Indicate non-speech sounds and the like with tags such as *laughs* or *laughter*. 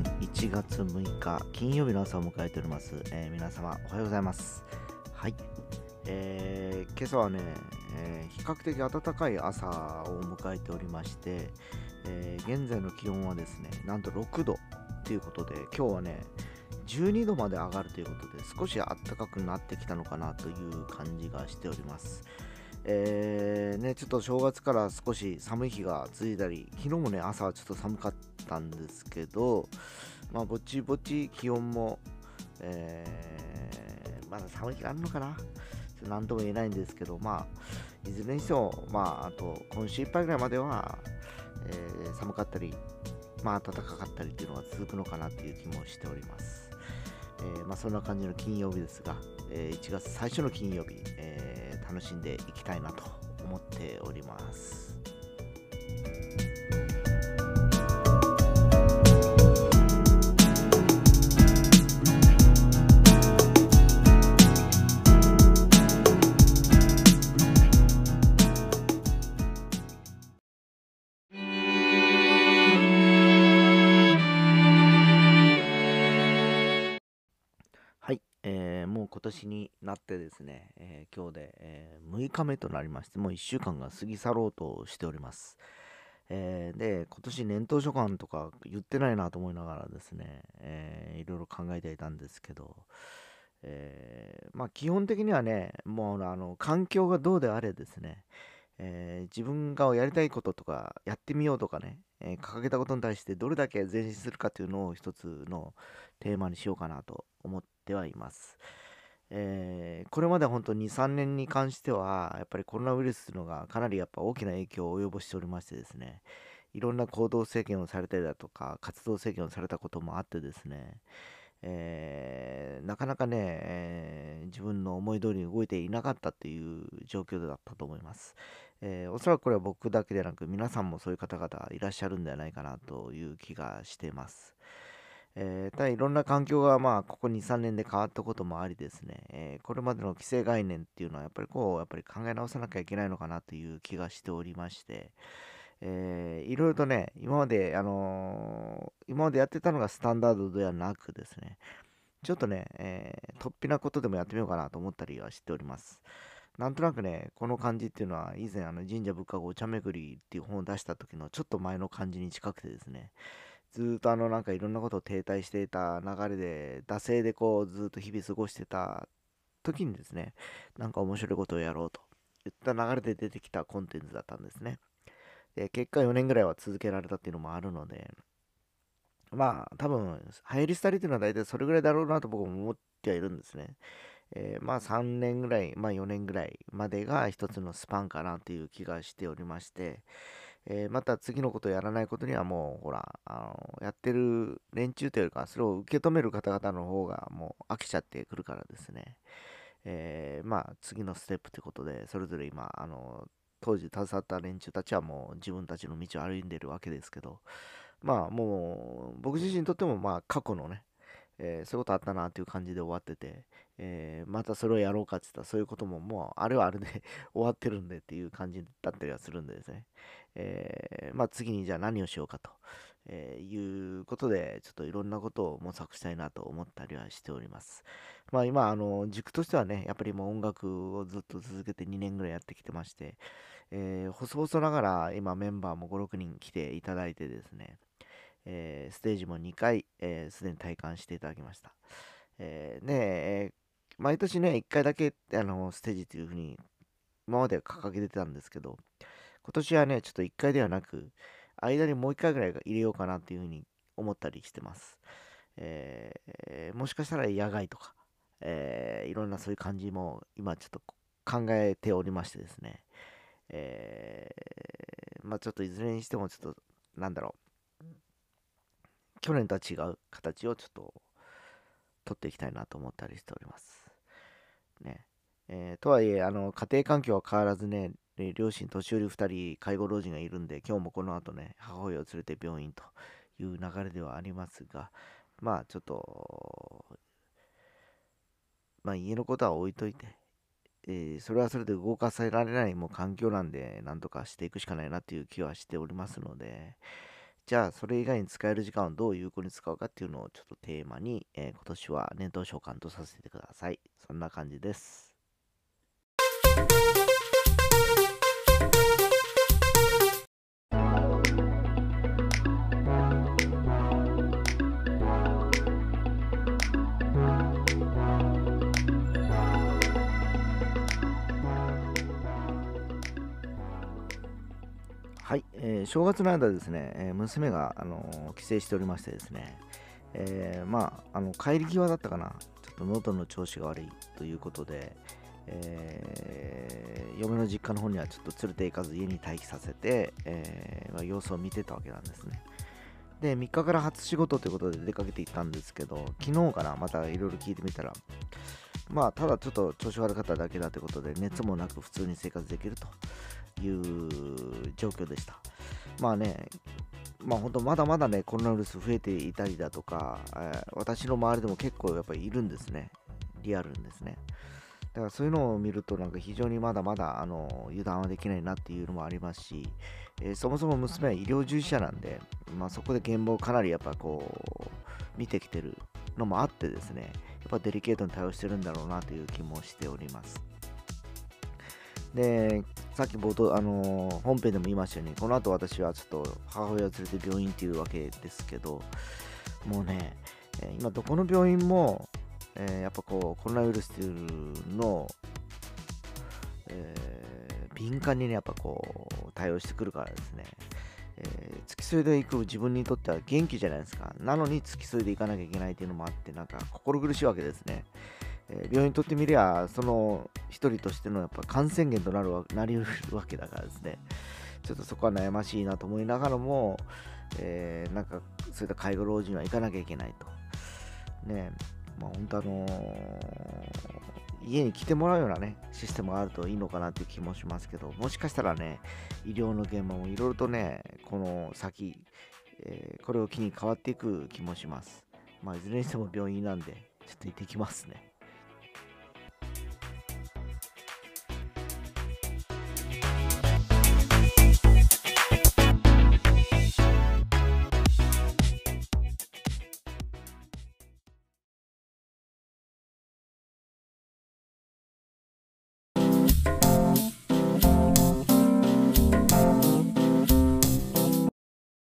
1月6日金曜日の朝を迎えております、えー皆様おはようございます。はい、えー今朝はね、えー比較的暖かい朝を迎えておりまして、えー現在の気温はですねなんと6度ということで今日はね12度まで上がるということで少し暖かくなってきたのかなという感じがしております。えーね、ちょっと正月から少し寒い日が続いたり、昨日もね、朝はちょっと寒かったたんですけど、まあ、ぼちぼち気温も、えーまだ寒い日があるのかな？なんとも言えないんですけど、まあ、いずれにしても、まあ、あと、今週いっぱいぐらいまでは、えー寒かったり、まあ、暖かかったりっていうのが続くのかなっていう気もしております。えーまあ、そんな感じの金曜日ですが、えー1月最初の金曜日、えー楽しんでいきたいなと思っております。今年になってですね、えー今日で、えー6日目となりまして、もう1週間が過ぎ去ろうとしております。えーで、今年年頭書簡とか言ってないなと思いながらですね、えーいろいろ考えていたんですけど、えまあ基本的にはね、もうあの環境がどうであれですね、え自分がやりたいこととかやってみようとかね、え掲げたことに対してどれだけ前進するかというのを一つのテーマにしようかなと思ってはいます。えーこれまで本当に2、3年に関しては、やっぱりコロナウイルスというのがかなりやっぱ大きな影響を及ぼしておりましてですね、いろんな行動制限をされたりだとか、活動制限をされたこともあってですね、えーなかなかね、えー自分の思い通りに動いていなかったっていう状況だったと思います。えーおそらくこれは僕だけでなく皆さんもそういう方々いらっしゃるんではないかなという気がしています。えーただいろんな環境がまあここ2、3年で変わったこともありですね、えーこれまでの規制概念っていうのはやっぱりこう、やっぱり考え直さなきゃいけないのかなという気がしておりまして、えーいろいろとね、今まで、あのー今までやってたのがスタンダードではなくですね、ちょっとね、えー突飛なことでもやってみようかなと思ったりはしております。なんとなくね、この感じっていうのは、以前、あの神社仏閣お茶巡りっていう本を出した時のちょっと前の感じに近くてですね、ずっとあのなんかいろんなことを停滞していた流れで、惰性でこうずっと日々過ごしてた時にですね、なんか面白いことをやろうといった流れで出てきたコンテンツだったんですね。で、結果4年ぐらいは続けられたっていうのもあるので、まあ多分、流行り廃りっていうのは大体それぐらいだろうなと僕も思ってはいるんですね。えーまあ3年ぐらい、まあ4年ぐらいまでが一つのスパンかなという気がしておりまして、えーまた次のことをやらないことにはもうほら、あのやってる連中というか、それを受け止める方々の方がもう飽きちゃってくるからですね、えーまあ次のステップということで、それぞれ今、あの当時携わった連中たちはもう自分たちの道を歩んでるわけですけど、まあもう僕自身にとってもまあ過去のね、えーそういうことあったなっていう感じで終わってて、えーまたそれをやろうかって言ったらそういうことももうあれはあれで *laughs* 終わってるんでっていう感じだったりはするんでですね、えーまあ次にじゃあ何をしようかと、えいうことでちょっといろんなことを模索したいなと思ったりはしております。まあ今あの軸としてはねやっぱりもう音楽をずっと続けて2年ぐらいやってきてまして、え細々ながら今メンバーも5、6人来ていただいてですね、えーステージも2回すで、えー既に体感していただきました。えーねえー毎年ね、1回だけあのステージというふうに今までは掲げてたんですけど、今年はね、ちょっと1回ではなく、間にもう1回ぐらい入れようかなっていうふうに思ったりしてます。えーもしかしたら野外とか、えーいろんなそういう感じも今ちょっと考えておりましてですね、えーまあちょっといずれにしてもちょっと、なんだろう、去年とは違う形をちょっと取っていきたいなと思ったりしております。ね。えーとはいえ、あの、家庭環境は変わらずね、両親、年寄り2人、介護老人がいるんで、今日もこの後ね、母親を連れて病院という流れではありますが、まあちょっと、まあ家のことは置いといて、えーそれはそれで動かせられないもう環境なんで、なんとかしていくしかないなっていう気はしておりますので、じゃあそれ以外に使える時間をどう有効に使うかっていうのをちょっとテーマに、えー、今年は年頭召喚とさせてください。そんな感じです。えー、正月の間ですね、えー、娘が、あのー、帰省しておりましてですね、え、まあ、あの帰り際だったかな、ちょっと喉の調子が悪いということで、え嫁の実家の方にはちょっと連れて行かず家に待機させて、えまあ、様子を見てたわけなんですね。で、3日から初仕事ということで出かけて行ったんですけど、昨日かな、またいろいろ聞いてみたら、まあ、ただちょっと調子悪かっただけだということで、熱もなく普通に生活できるという状況でした。まあね、まあ本当まだまだね、コロナウイルス増えていたりだとか、え、私の周りでも結構やっぱりいるんですね。リアルにですね。だからそういうのを見るとなんか非常にまだまだあの油断はできないなっていうのもありますし、えー、そもそも娘は医療従事者なんで、まあ、そこで現場をかなりやっぱこう見てきてるのもあってですね、っぱデリケートに対応してるんだろうなという気もしております。で、さっき冒頭、あのー、本編でも言いましたように、この後私はちょっと母親を連れて病院っていうわけですけど、もうね、え、今どこの病院も、えー、やっぱこう、コロナウイルスっていうのを、え敏感にね、やっぱこう、対応してくるからですね、え付き添いで行く自分にとっては元気じゃないですか。なのに付き添いで行かなきゃいけないっていうのもあって、なんか心苦しいわけですね。え病院にとってみりゃ、その一人としてのやっぱ感染源となるわなりうるわけだからですね、ちょっとそこは悩ましいなと思いながらも、えー、なんかそういった介護老人は行かなきゃいけないと。ねまあ本当あのー、家に来てもらうようなね、システムがあるといいのかなっていう気もしますけど、もしかしたらね、医療の現場もいろいろとね、この先、えー、これを機に変わっていく気もします。まあ、いずれにしても病院なんで、ちょっと行ってきますね。